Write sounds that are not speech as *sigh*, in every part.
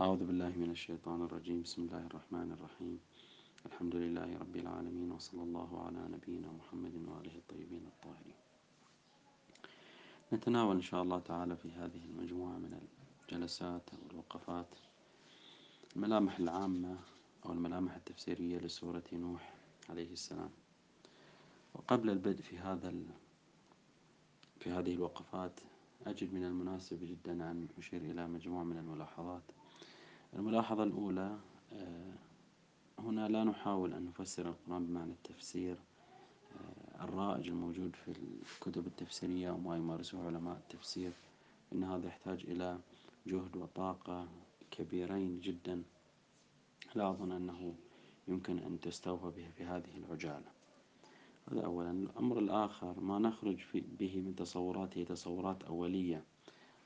أعوذ بالله من الشيطان الرجيم. بسم الله الرحمن الرحيم. الحمد لله رب العالمين وصلى الله على نبينا محمد وآله الطيبين الطاهرين. نتناول إن شاء الله تعالى في هذه المجموعة من الجلسات أو الوقفات الملامح العامة أو الملامح التفسيرية لسورة نوح عليه السلام. وقبل البدء في هذا في هذه الوقفات أجد من المناسب جدا أن أشير إلى مجموعة من الملاحظات الملاحظة الأولى آه، هنا لا نحاول أن نفسر القرآن بمعنى التفسير. آه، الرائج الموجود في الكتب التفسيرية وما يمارسه علماء التفسير إن هذا يحتاج إلى جهد وطاقة كبيرين جدا. لا أظن أنه يمكن أن تستوفى به في هذه العجالة. هذا أولا. الأمر الآخر ما نخرج به من تصورات هي تصورات أولية.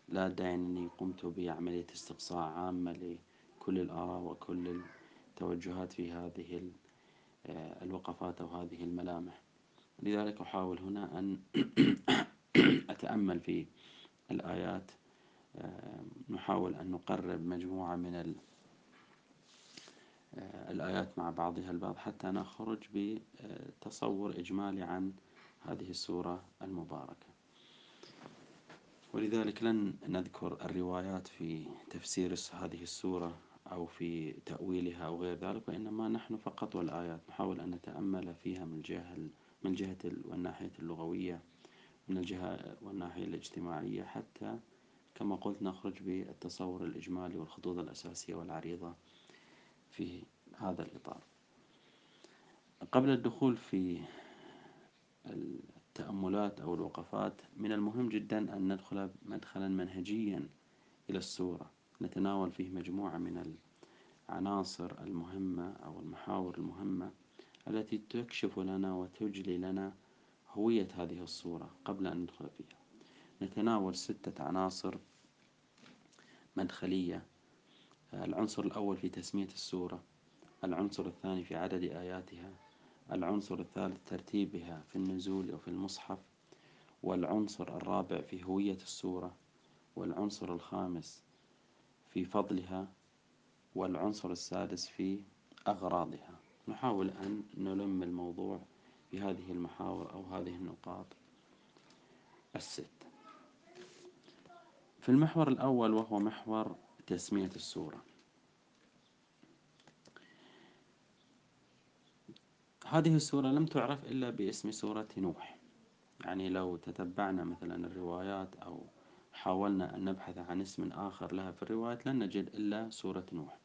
لا داعي أني قمت بعملية استقصاء عامة لكل الآراء وكل التوجهات في هذه آه، الوقفات أو هذه الملامح. لذلك أحاول هنا أن *coughs* أتأمل في الآيات. آه، نحاول أن نقرب مجموعة من آه، الآيات مع بعضها البعض حتى نخرج بتصور إجمالي عن هذه السورة المباركة. ولذلك لن نذكر الروايات في تفسير هذه السورة أو في تأويلها أو غير ذلك وإنما نحن فقط والآيات. نحاول أن نتأمل فيها من الجهة من الجهة والناحية اللغوية من الجهة والناحية الاجتماعية حتى كما قلت نخرج بالتصور الإجمالي والخطوط الأساسية والعريضة في هذا الإطار. قبل الدخول في التأملات أو الوقفات من المهم جدا أن ندخل مدخلا منهجيا إلى السورة. نتناول فيه مجموعة من العناصر المهمة أو المحاور المهمة التي تكشف لنا وتجلي لنا هوية هذه الصورة قبل أن ندخل فيها. نتناول ستة عناصر مدخلية العنصر الأول في تسمية السورة العنصر الثاني في عدد آياتها العنصر الثالث ترتيبها في النزول وفي المصحف والعنصر الرابع في هوية السورة والعنصر الخامس في فضلها والعنصر السادس في أغراضها. نحاول أن نلم الموضوع بهذه المحاور أو هذه النقاط. الست. في المحور الأول وهو محور تسمية السورة. هذه السورة لم تعرف إلا باسم سورة نوح. يعني لو تتبعنا مثلا الروايات أو حاولنا أن نبحث عن اسم آخر لها في الروايات لن نجد إلا سورة نوح.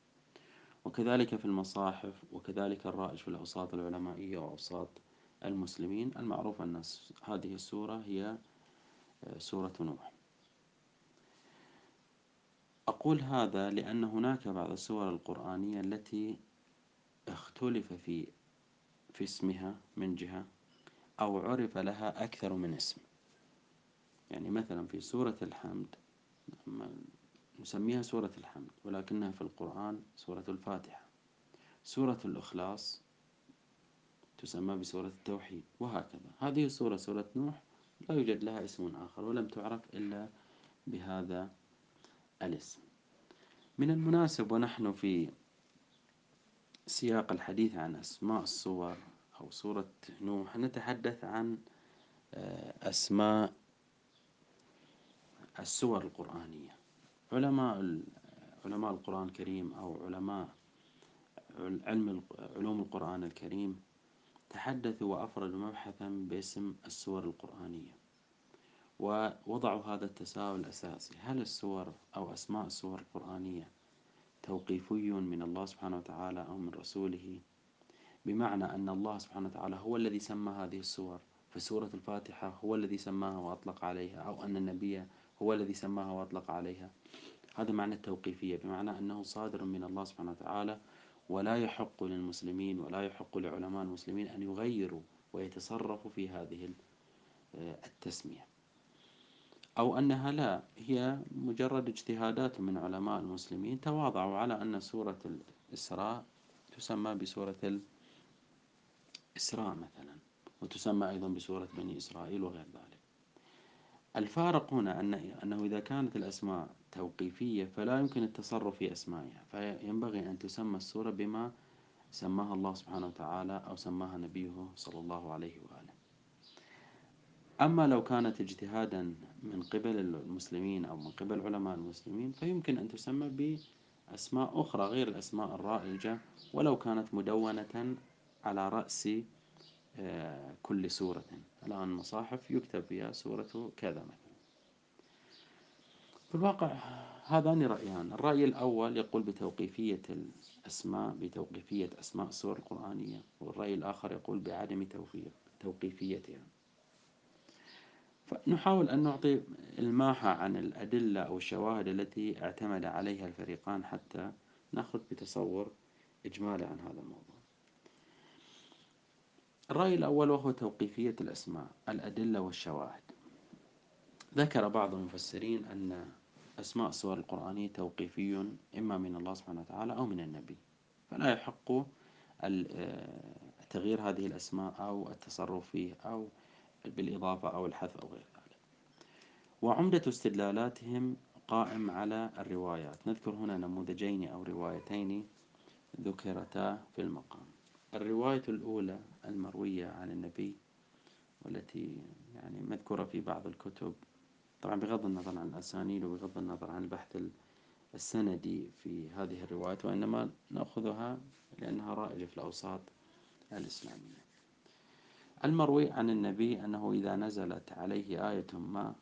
وكذلك في المصاحف وكذلك الرائج في الأوساط العلمائية وأوساط المسلمين المعروف أن هذه السورة هي آه، سورة نوح. أقول هذا لأن هناك بعض السور القرآنية التي اختلف في في اسمها من جهة أو عرف لها أكثر من اسم. يعني مثلا في سورة الحمد نسميها سورة الحمد ولكنها في القرآن سورة الفاتحة. سورة الإخلاص تسمى بسورة التوحيد وهكذا. هذه السورة سورة نوح لا يوجد لها اسم آخر ولم تعرف إلا بهذا الاسم. من المناسب ونحن في سياق الحديث عن أسماء الصور أو سورة نوح نتحدث عن آه، أسماء السور القرآنية. علماء علماء القرآن الكريم أو علماء علم علوم القرآن الكريم تحدثوا وأفردوا مبحثا باسم السور القرآنية. ووضعوا هذا التساؤل الأساسي هل السور أو أسماء السور القرآنية توقيفي من الله سبحانه وتعالى أو من رسوله؟ بمعنى أن الله سبحانه وتعالى هو الذي سمى هذه السور فسورة الفاتحة هو الذي سماها وأطلق عليها أو أن النبي هو الذي سماها وأطلق عليها. هذا معنى التوقيفية بمعنى أنه صادر من الله سبحانه وتعالى ولا يحق للمسلمين ولا يحق لعلماء المسلمين أن يغيروا ويتصرفوا في هذه التسمية. أو أنها لا هي مجرد اجتهادات من علماء المسلمين تواضعوا على أن سورة الإسراء تسمى بسورة الإسراء مثلا وتسمى أيضا بسورة بني إسرائيل وغير ذلك. الفارق هنا أن أنه إذا كانت الأسماء توقيفية فلا يمكن التصرف في أسمائها فينبغي أن تسمى السورة بما سماها الله سبحانه وتعالى أو سماها نبيه صلى الله عليه وآله. أما لو كانت اجتهادا من قبل المسلمين أو من قبل علماء المسلمين فيمكن أن تسمى بأسماء أخرى غير الأسماء الرائجة ولو كانت مدونة على رأس كل سورة. الآن المصاحف يكتب فيها سورة كذا مثلا. في الواقع هذان رأيان. الرأي الأول يقول بتوقيفية الأسماء بتوقيفية أسماء السور القرآنية والرأي الآخر يقول بعدم توقيفيتها. فنحاول أن نعطي الماحة عن الأدلة أو الشواهد التي اعتمد عليها الفريقان حتى نأخذ بتصور إجمالي عن هذا الموضوع. الرأي الأول وهو توقيفية الأسماء الأدلة والشواهد. ذكر بعض المفسرين أن أسماء السور القرآنية توقيفي إما من الله سبحانه وتعالى أو من النبي. فلا يحق تغيير هذه الأسماء أو التصرف فيه أو بالإضافة أو الحذف أو غير ذلك. وعمدة استدلالاتهم قائم على الروايات. نذكر هنا نموذجين أو روايتين ذكرتا في المقام. الرواية الأولى المروية عن النبي والتي يعني مذكورة في بعض الكتب. طبعا بغض النظر عن الأسانيد وبغض النظر عن البحث السندي في هذه الروايات وإنما نأخذها لأنها رائجة في الأوساط الإسلامية. المروي عن النبي أنه إذا نزلت عليه آية ما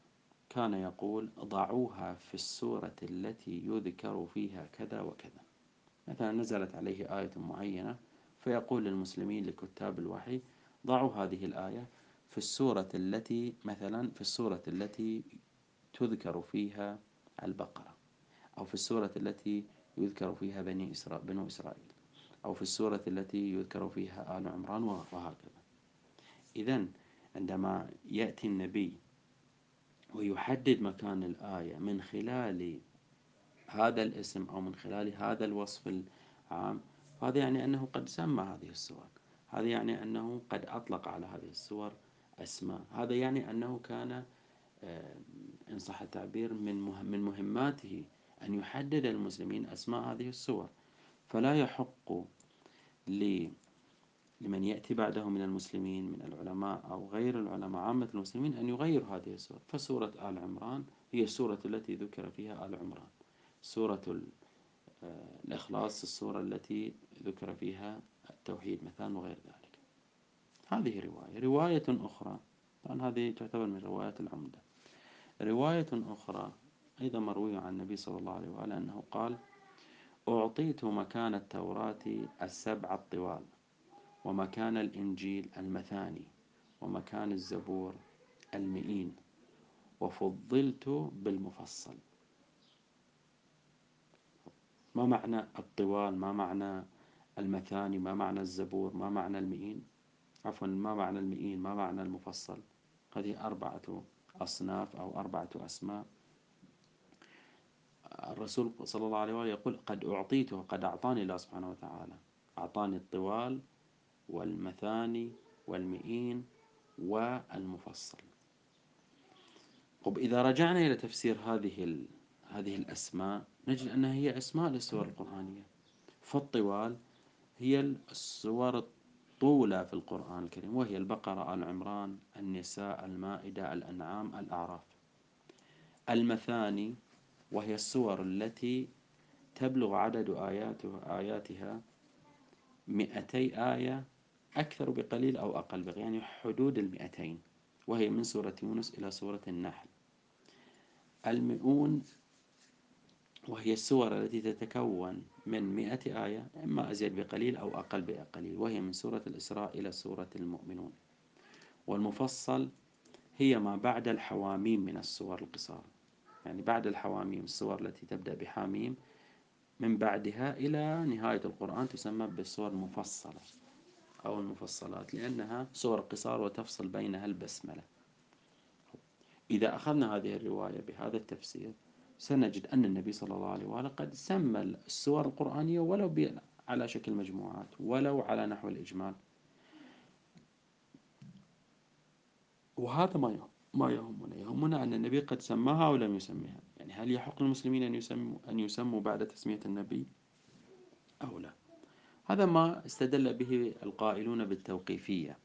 كان يقول ضعوها في السورة التي يذكر فيها كذا وكذا. مثلا نزلت عليه آية معينة فيقول للمسلمين لكتاب الوحي ضعوا هذه الآية في السورة التي مثلا في السورة التي تذكر فيها البقرة أو في السورة التي يذكر فيها بني إسرائيل بنو إسرائيل أو في السورة التي يذكر فيها آل عمران وهكذا. إذا عندما يأتي النبي ويحدد مكان الآية من خلال هذا الاسم أو من خلال هذا الوصف العام هذا يعني أنه قد سمى هذه السور هذا يعني أنه قد أطلق على هذه السور أسماء. هذا يعني أنه كان آه، إن صح التعبير من من مهماته أن يحدد المسلمين أسماء هذه السور فلا يحق لمن يأتي بعده من المسلمين من العلماء أو غير العلماء عامة المسلمين أن يغيروا هذه السور فسورة آل عمران هي السورة التي ذكر فيها آل عمران. سورة آه، الإخلاص السورة التي ذكر فيها التوحيد مثلا وغير ذلك. هذه رواية. رواية أخرى. طبعا هذه تعتبر من روايات العمدة. رواية أخرى أيضا مروية عن النبي صلى الله عليه وآله أنه قال أعطيت مكان التوراة السبع الطوال ومكان الإنجيل المثاني ومكان الزبور المئين وفضلت بالمفصل. ما معنى الطوال؟ ما معنى المثاني ما معنى الزبور ما معنى المئين؟ عفوا ما معنى المئين ما معنى المفصل. هذه أربعة أصناف أو أربعة أسماء. الرسول صلى الله عليه وآله يقول قد أعطيته قد أعطاني الله سبحانه وتعالى. أعطاني الطوال والمثاني والمئين والمفصل. طب إذا رجعنا إلى تفسير هذه هذه الأسماء نجد أنها هي أسماء للسور القرآنية. فالطوال هي السور الطولة في القرآن الكريم وهي البقرة آل عمران النساء المائدة الأنعام الأعراف. المثاني وهي السور التي تبلغ عدد آياتها, آياتها مئتي آية أكثر بقليل أو أقل بقليل يعني حدود المئتين وهي من سورة يونس إلى سورة النحل. المئون وهي السور التي تتكون من مئة آية إما أزيد بقليل أو أقل بقليل وهي من سورة الإسراء إلى سورة المؤمنون. والمفصل هي ما بعد الحواميم من السور القصار. يعني بعد الحواميم السور التي تبدأ بحاميم من بعدها إلى نهاية القرآن تسمى بالسور المفصلة أو المفصلات لأنها سور قصار وتفصل بينها البسملة. إذا أخذنا هذه الرواية بهذا التفسير سنجد أن النبي صلى الله عليه وآله قد سمى السور القرآنية ولو على شكل مجموعات ولو على نحو الإجمال. وهذا ما ما يهمنا. يهمنا أن النبي قد سماها أو لم يسميها. يعني هل يحق للمسلمين أن يسموا, أن يسموا بعد تسمية النبي أو لا؟ هذا ما استدل به القائلون بالتوقيفية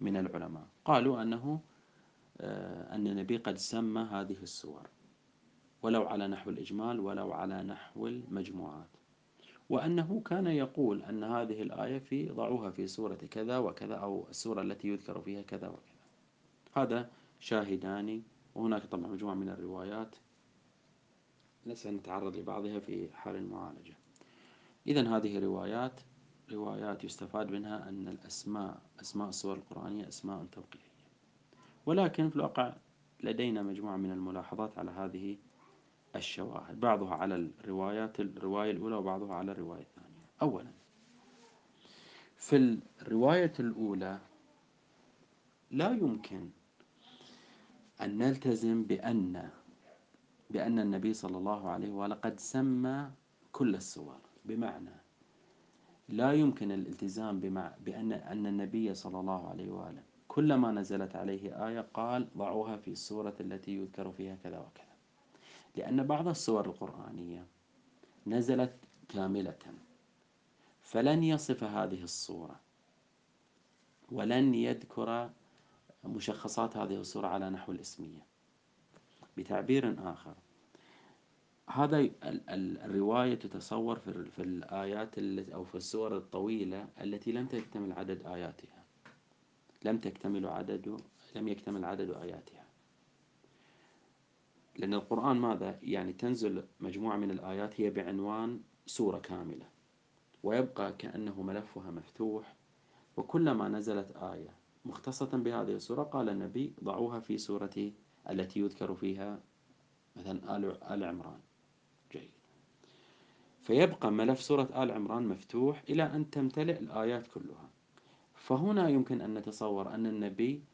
من العلماء. قالوا أنه آه، أن النبي قد سمى هذه السور. ولو على نحو الإجمال ولو على نحو المجموعات. وأنه كان يقول أن هذه الآية في ضعوها في سورة كذا وكذا أو السورة التي يذكر فيها كذا وكذا. هذا شاهدان. وهناك طبعا مجموعة من الروايات. سنتعرض لبعضها في حال المعالجة. إذا هذه روايات روايات يستفاد منها أن الأسماء أسماء السور القرآنية أسماء توقيفية. ولكن في الواقع لدينا مجموعة من الملاحظات على هذه الشواهد بعضها على الروايات الرواية الأولى وبعضها على الرواية الثانية. أولا في الرواية الأولى لا يمكن أن نلتزم بأن بأن النبي صلى الله عليه وآله قد سمى كل السور. بمعنى لا يمكن الالتزام بأن أن النبي صلى الله عليه وآله كلما نزلت عليه آية قال ضعوها في السورة التي يذكر فيها كذا وكذا. لأن بعض السور القرآنية نزلت كاملة. فلن يصف هذه الصورة ولن يذكر مشخصات هذه الصورة على نحو الإسمية. بتعبير آخر هذا الرواية تتصور في الآيات أو في السور الطويلة التي لم تكتمل عدد آياتها. لم تكتمل عدد لم يكتمل عدد آياتها. لأن القرآن ماذا؟ يعني تنزل مجموعة من الآيات هي بعنوان سورة كاملة. ويبقى كأنه ملفها مفتوح وكلما نزلت آية مختصة بهذه السورة قال النبي ضعوها في سورة التي يذكر فيها مثلا آل عمران. جيد. فيبقى ملف سورة آل عمران مفتوح إلى أن تمتلئ الآيات كلها. فهنا يمكن أن نتصور أن النبي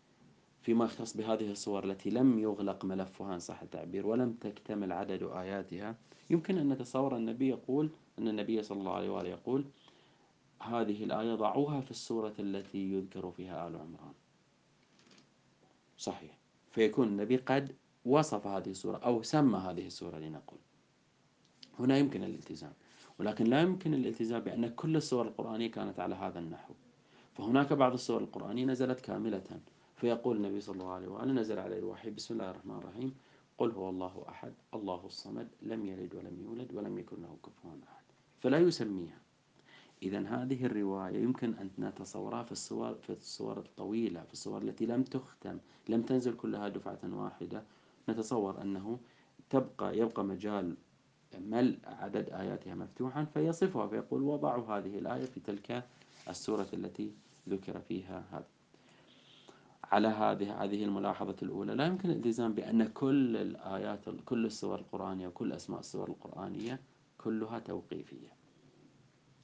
فيما يختص بهذه الصور التي لم يغلق ملفها إن صح التعبير ولم تكتمل عدد آياتها يمكن أن نتصور النبي يقول أن النبي صلى الله عليه وآله يقول هذه الآية ضعوها في السورة التي يذكر فيها آل عمران. صحيح. فيكون النبي قد وصف هذه السورة أو سمى هذه السورة لنقول. هنا يمكن الالتزام. ولكن لا يمكن الالتزام بأن كل السور القرآنية كانت على هذا النحو. فهناك بعض السور القرآنية نزلت كاملة. فيقول النبي صلى الله عليه وآله نزل عليه الوحي بسم الله الرحمن الرحيم. قل هو الله أحد الله الصمد لم يلد ولم يولد ولم يكن له كفوا أحد. فلا يسميها. إذا هذه الرواية يمكن أن نتصورها في الصور في الصور الطويلة في الصور التي لم تختم لم تنزل كلها دفعة واحدة. نتصور أنه تبقى يبقى مجال ملء عدد آياتها مفتوحا فيصفها فيقول وضعوا هذه الآية في تلك السورة التي ذكر فيها هذا. على هذه هذه الملاحظة الأولى. لا يمكن الالتزام بأن كل الآيات كل السور القرآنية وكل أسماء السور القرآنية كلها توقيفية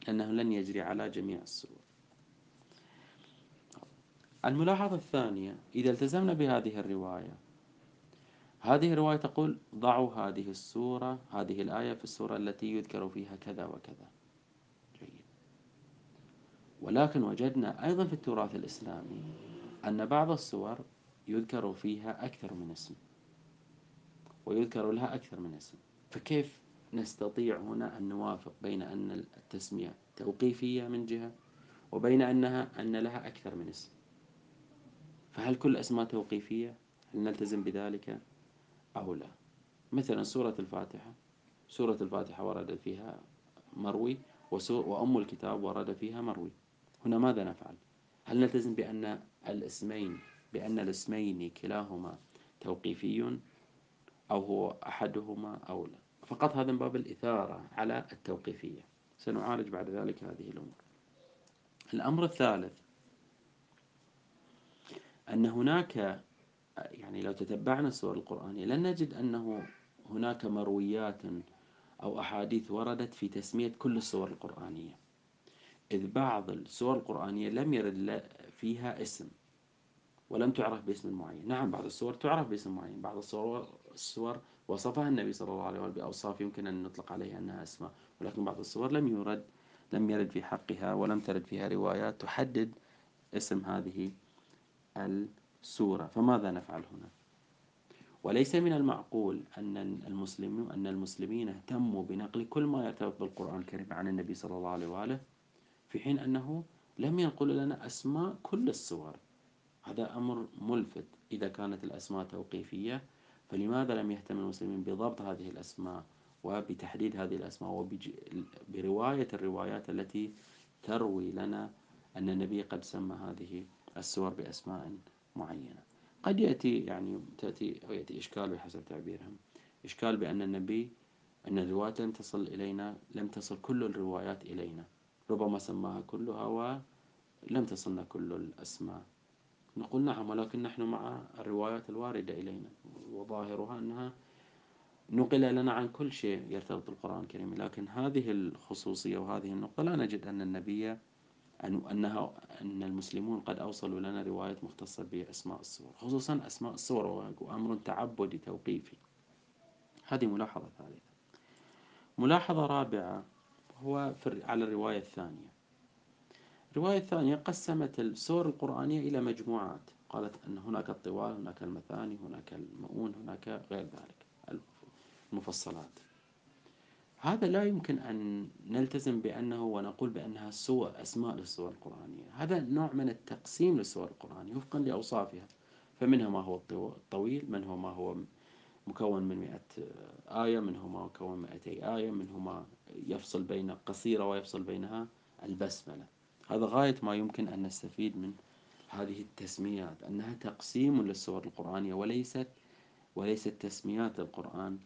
أنه لن يجري على جميع السور. الملاحظة الثانية إذا التزمنا بهذه الرواية هذه الرواية تقول ضعوا هذه السورة هذه الآية في السورة التي يذكر فيها كذا وكذا. جيد. ولكن وجدنا أيضا في التراث الإسلامي أن بعض السور يذكر فيها أكثر من اسم ويذكر لها أكثر من اسم فكيف نستطيع هنا أن نوافق بين أن التسمية توقيفية من جهة وبين أنها أن لها أكثر من اسم فهل كل أسماء توقيفية؟ هل نلتزم بذلك أو لا؟ مثلا سورة الفاتحة سورة الفاتحة ورد فيها مروي وأم الكتاب ورد فيها مروي هنا ماذا نفعل؟ هل نلتزم بأن الاسمين بأن الاسمين كلاهما توقيفي أو هو أحدهما أو لا؟ فقط هذا من باب الإثارة على التوقيفية. سنعالج بعد ذلك هذه الأمور. الأمر الثالث أن هناك يعني لو تتبعنا السور القرآنية لن نجد أنه هناك مرويات أو أحاديث وردت في تسمية كل السور القرآنية. إذ بعض السور القرآنية لم يرد فيها اسم ولم تعرف باسم معين. نعم بعض السور تعرف باسم معين. بعض السور السور وصفها النبي صلى الله عليه وسلم بأوصاف يمكن أن نطلق عليها أنها أسماء ولكن بعض السور لم يرد لم يرد في حقها ولم ترد فيها روايات تحدد اسم هذه السورة. فماذا نفعل هنا؟ وليس من المعقول أن المسلمين أن المسلمين اهتموا بنقل كل ما يرتبط بالقرآن الكريم عن النبي صلى الله عليه وآله. في حين أنه لم ينقل لنا أسماء كل السور. هذا أمر ملفت. إذا كانت الأسماء توقيفية فلماذا لم يهتم المسلمين بضبط هذه الأسماء وبتحديد هذه الأسماء وبرواية الروايات التي تروي لنا أن النبي قد سمى هذه السور بأسماء معينة؟ قد يأتي يعني تأتي أو يأتي إشكال بحسب تعبيرهم. إشكال بأن النبي أن الروايات لم تصل إلينا لم تصل كل الروايات إلينا. ربما سماها كلها ولم تصلنا كل الأسماء. نقول نعم ولكن نحن مع الروايات الواردة إلينا وظاهرها أنها نقل لنا عن كل شيء يرتبط بالقرآن الكريم. لكن هذه الخصوصية وهذه النقطة لا نجد أن النبي أن أنها أن المسلمون قد أوصلوا لنا رواية مختصة بأسماء الصور خصوصا أسماء الصور وأمر تعبدي توقيفي. هذه ملاحظة ثالثة. ملاحظة رابعة. هو على الرواية الثانية. الرواية الثانية قسمت السور القرآنية إلى مجموعات. قالت أن هناك الطوال هناك المثاني هناك المؤون هناك غير ذلك المفصلات. هذا لا يمكن أن نلتزم بأنه ونقول بأنها سور أسماء للسور القرآنية. هذا نوع من التقسيم للسور القرآنية وفقا لأوصافها. فمنها ما هو الطويل منه ما هو مكون من مئة آية منه ما مكون مئتي آية منه ما يفصل بين قصيرة ويفصل بينها البسملة. هذا غاية ما يمكن أن نستفيد من هذه التسميات أنها تقسيم للسور القرآنية وليست وليست تسميات القرآن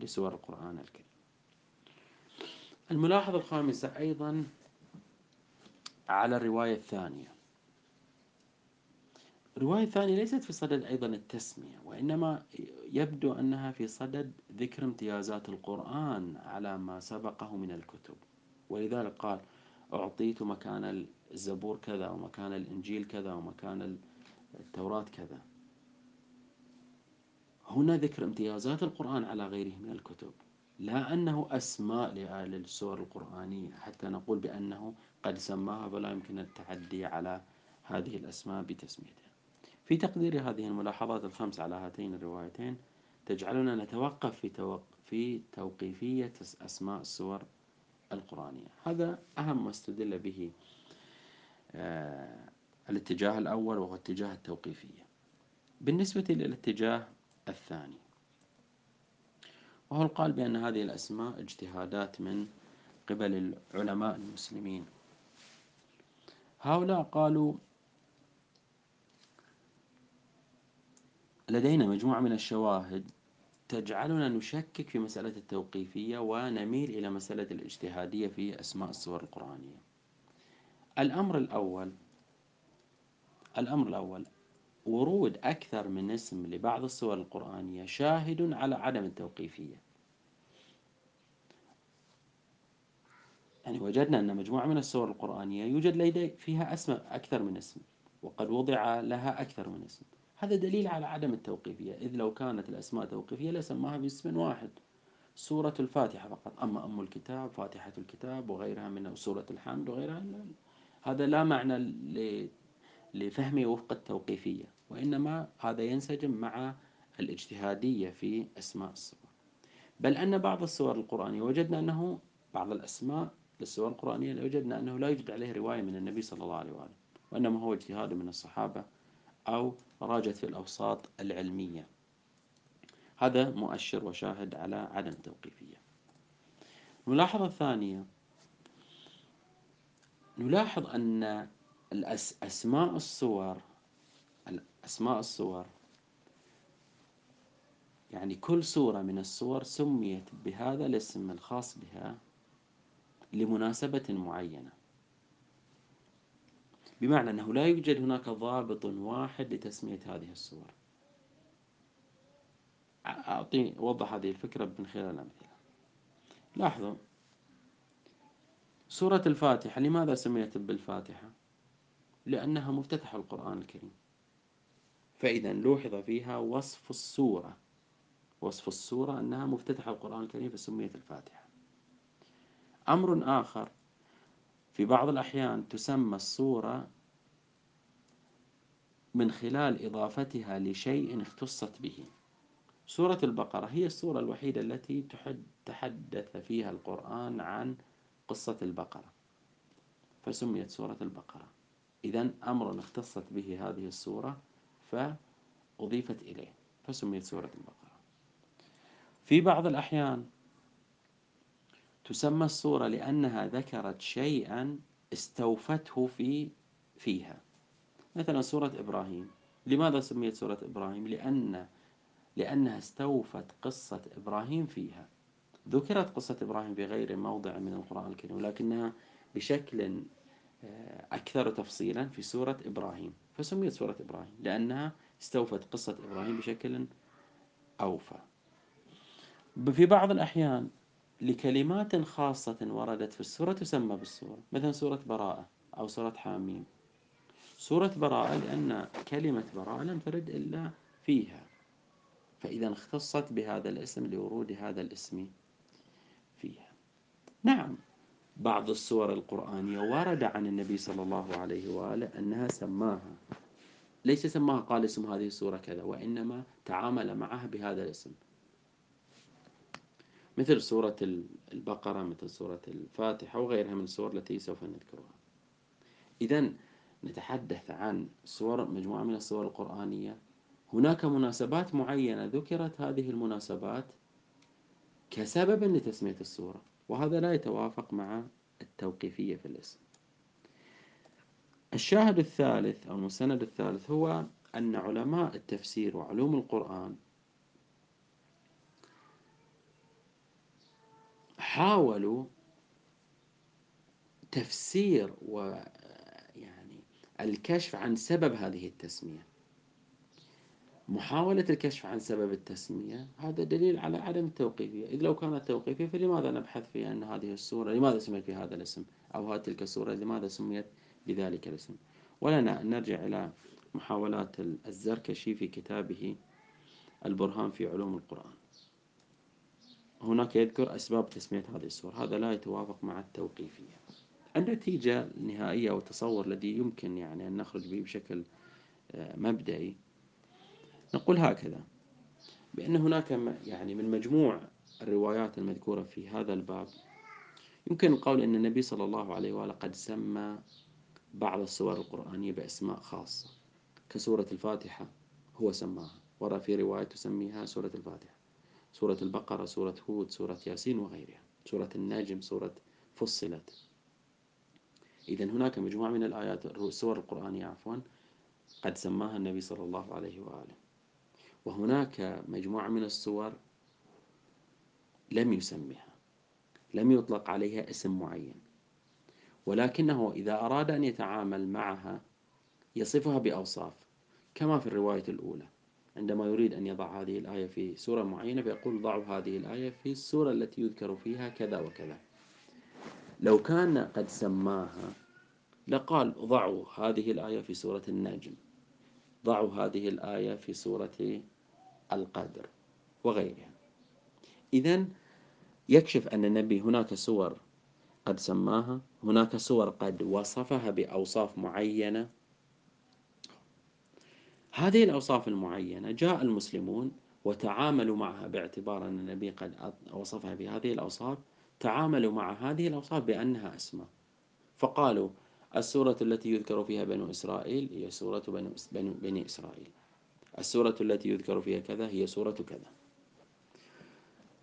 لسور القرآن الكريم. الملاحظة الخامسة أيضا على الرواية الثانية. الرواية الثانية ليست في صدد أيضا التسمية وإنما يبدو أنها في صدد ذكر امتيازات القرآن على ما سبقه من الكتب. ولذلك قال أعطيت مكان الزبور كذا ومكان الإنجيل كذا ومكان التوراة كذا. هنا ذكر امتيازات القرآن على غيره من الكتب لا أنه أسماء للسور القرآنية حتى نقول بأنه قد سماها فلا يمكن التعدي على هذه الأسماء بتسميتها في تقدير هذه الملاحظات الخمس على هاتين الروايتين تجعلنا نتوقف في, توق... في توقيفية أسماء السور القرآنية. هذا أهم ما استدل به آه الاتجاه الأول وهو اتجاه التوقيفية. بالنسبة للاتجاه الثاني وهو القال بأن هذه الأسماء اجتهادات من قبل العلماء المسلمين. هؤلاء قالوا لدينا مجموعة من الشواهد تجعلنا نشكك في مسألة التوقيفية ونميل إلى مسألة الاجتهادية في أسماء السور القرآنية. الأمر الأول الأمر الأول ورود أكثر من اسم لبعض السور القرآنية شاهد على عدم التوقيفية. يعني وجدنا أن مجموعة من السور القرآنية يوجد لدي فيها اسم أكثر من اسم وقد وضع لها أكثر من اسم. هذا دليل على عدم التوقيفية إذ لو كانت الأسماء توقيفية لسماها باسم واحد سورة الفاتحة فقط. أما أم الكتاب فاتحة الكتاب وغيرها من سورة الحمد وغيرها هذا لا معنى لفهمه وفق التوقيفية وإنما هذا ينسجم مع الاجتهادية في أسماء السور. بل أن بعض السور القرآنية وجدنا أنه بعض الأسماء للسور القرآنية وجدنا أنه لا يوجد عليه رواية من النبي صلى الله عليه وآله وإنما هو اجتهاد من الصحابة أو راجت في الأوساط العلمية. هذا مؤشر وشاهد على عدم التوقيفية الملاحظة الثانية نلاحظ أن أسماء الصور أسماء الصور يعني كل صورة من الصور سميت بهذا الاسم الخاص بها لمناسبة معينة. بمعنى أنه لا يوجد هناك ضابط واحد لتسمية هذه الصور. أعطي وضح هذه الفكرة من خلال الأمثلة. لاحظوا سورة الفاتحة لماذا سميت بالفاتحة؟ لأنها مفتتح القرآن الكريم. فإذا لوحظ فيها وصف السورة. وصف السورة أنها مفتتح القرآن الكريم فسميت الفاتحة. أمر آخر في بعض الأحيان تسمى الصورة من خلال إضافتها لشيء اختصت به. سورة البقرة هي السورة الوحيدة التي تحدث فيها القرآن عن قصة البقرة. فسميت سورة البقرة. إذا أمر اختصت به هذه السورة فأضيفت إليه. فسميت سورة البقرة. في بعض الأحيان تسمى السورة لأنها ذكرت شيئا استوفته في فيها. مثلا سورة إبراهيم. لماذا سميت سورة إبراهيم؟ لأن لأنها استوفت قصة إبراهيم فيها. ذكرت قصة إبراهيم في غير موضع من القرآن الكريم ولكنها بشكل آه، أكثر تفصيلا في سورة إبراهيم. فسميت سورة إبراهيم لأنها استوفت قصة إبراهيم بشكل أوفى. في بعض الأحيان لكلمات خاصة وردت في السورة تسمى بالسورة مثلا سورة براءة أو سورة حاميم. سورة براءة لأن كلمة براءة لم ترد إلا فيها فإذا اختصت بهذا الاسم لورود هذا الاسم فيها. نعم بعض السور القرآنية ورد عن النبي صلى الله عليه وآله أنها سماها. ليس سماها قال اسم هذه السورة كذا وإنما تعامل معها بهذا الاسم. مثل سورة البقرة مثل سورة الفاتحة وغيرها من السور التي سوف نذكرها. إذا نتحدث عن سور مجموعة من السور القرآنية. هناك مناسبات معينة ذكرت هذه المناسبات كسبب لتسمية السورة وهذا لا يتوافق مع التوقيفية في الاسم. الشاهد الثالث أو المستند الثالث هو أن علماء التفسير وعلوم القرآن حاولوا تفسير ويعني الكشف عن سبب هذه التسمية. محاولة الكشف عن سبب التسمية هذا دليل على عدم التوقيفية إذ لو كانت توقيفية فلماذا نبحث في أن هذه السورة لماذا سميت بهذا الاسم؟ أو هذه تلك السورة لماذا سميت بذلك الاسم؟ ولنا نرجع إلى محاولات الزركشي في كتابه البرهان في علوم القرآن. هناك يذكر أسباب تسمية هذه السورة هذا لا يتوافق مع التوقيفية. النتيجة النهائية أو التصور الذي يمكن يعني أن نخرج به بشكل آه، مبدئي نقول هكذا. بأن هناك يعني من مجموع الروايات المذكورة في هذا الباب يمكن القول أن النبي صلى الله عليه وآله قد سمى بعض السور القرآنية بأسماء خاصة. كسورة الفاتحة هو سماها ورى في رواية تسميها سورة الفاتحة. سورة البقرة سورة هود سورة ياسين وغيرها. سورة النجم سورة فصلت. إذا هناك مجموعة من الآيات السور القرآنية عفوا قد سماها النبي صلى الله عليه وآله. وهناك مجموعة من السور لم يسمها لم يطلق عليها اسم معين. ولكنه إذا أراد أن يتعامل معها يصفها بأوصاف كما في الرواية الأولى. عندما يريد أن يضع هذه الآية في سورة معينة فيقول ضعوا هذه الآية في السورة التي يذكر فيها كذا وكذا. لو كان قد سماها لقال ضعوا هذه الآية في سورة النجم ضعوا هذه الآية في سورة القدر وغيرها. إذا يكشف أن النبي هناك سور قد سماها هناك سور قد وصفها بأوصاف معينة هذه الأوصاف المعينة جاء المسلمون وتعاملوا معها باعتبار أن النبي قد وصفها بهذه الأوصاف تعاملوا مع هذه الأوصاف بأنها أسماء فقالوا السورة التي يذكر فيها بنو إسرائيل هي سورة بنو بني إسرائيل السورة التي يذكر فيها كذا هي سورة كذا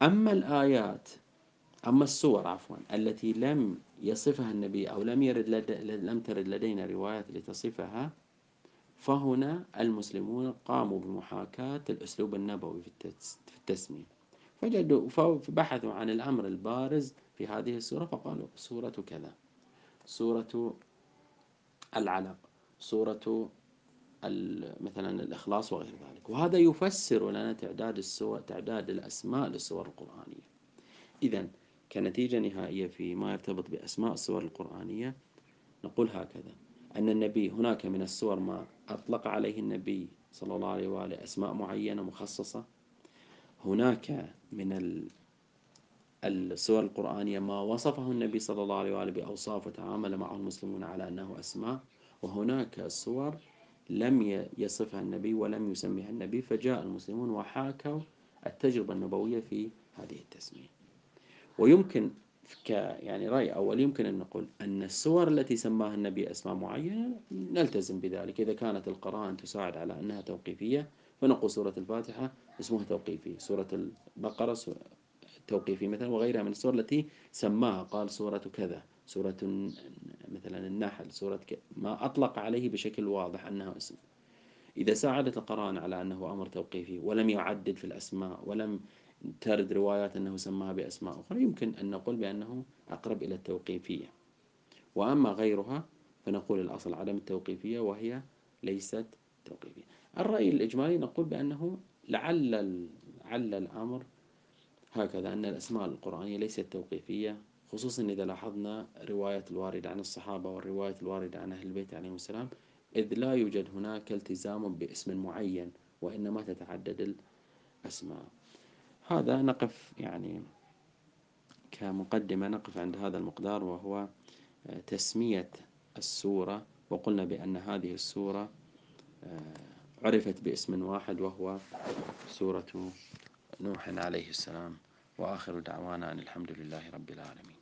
أما الآيات أما السور عفوا التي لم يصفها النبي أو لم يرد. لم ترد لدينا روايات لتصفها فهنا المسلمون قاموا بمحاكاة الأسلوب النبوي في التسمية. فجدوا فبحثوا عن الأمر البارز في هذه السورة فقالوا سورة كذا. سورة العلق سورة مثلا الإخلاص وغير ذلك. وهذا يفسر لنا تعداد السور تعداد الأسماء للسور القرآنية. إذا كنتيجة نهائية فيما يرتبط بأسماء السور القرآنية نقول هكذا. أن النبي هناك من السور ما أطلق عليه النبي صلى الله عليه وآله أسماء معينة مخصصة. هناك من السور القرآنية ما وصفه النبي صلى الله عليه وآله بأوصاف وتعامل معه المسلمون على أنه أسماء. وهناك سور لم يصفها النبي ولم يسميها النبي فجاء المسلمون وحاكوا التجربة النبوية في هذه التسمية. ويمكن ك يعني رأي أول يمكن أن نقول أن السور التي سماها النبي أسماء معينة نلتزم بذلك. إذا كانت القرآن تساعد على أنها توقيفية فنقول سورة الفاتحة اسمها توقيفي. سورة البقرة توقيفي مثلا وغيرها من السور التي سماها. قال سورة كذا سورة مثلا النحل سورة ك... ما أطلق عليه بشكل واضح أنها اسم. إذا ساعدت القرآن على أنه أمر توقيفي ولم يعدد في الأسماء ولم ترد روايات أنه سماها بأسماء أخرى يمكن أن نقول بأنه أقرب إلى التوقيفية. وأما غيرها فنقول الأصل عدم التوقيفية وهي ليست توقيفية. الرأي الإجمالي نقول بأنه لعل لعل الأمر هكذا أن الأسماء القرآنية ليست توقيفية خصوصا إذا لاحظنا رواية الواردة عن الصحابة والرواية الواردة عن أهل البيت عليهم السلام إذ لا يوجد هناك التزام باسم معين وإنما تتعدد الأسماء. هذا نقف يعني كمقدمة نقف عند هذا المقدار وهو تسمية السورة وقلنا بأن هذه السورة آه، عرفت باسم واحد وهو سورة نوح عليه السلام. وآخر دعوانا أن الحمد لله رب العالمين.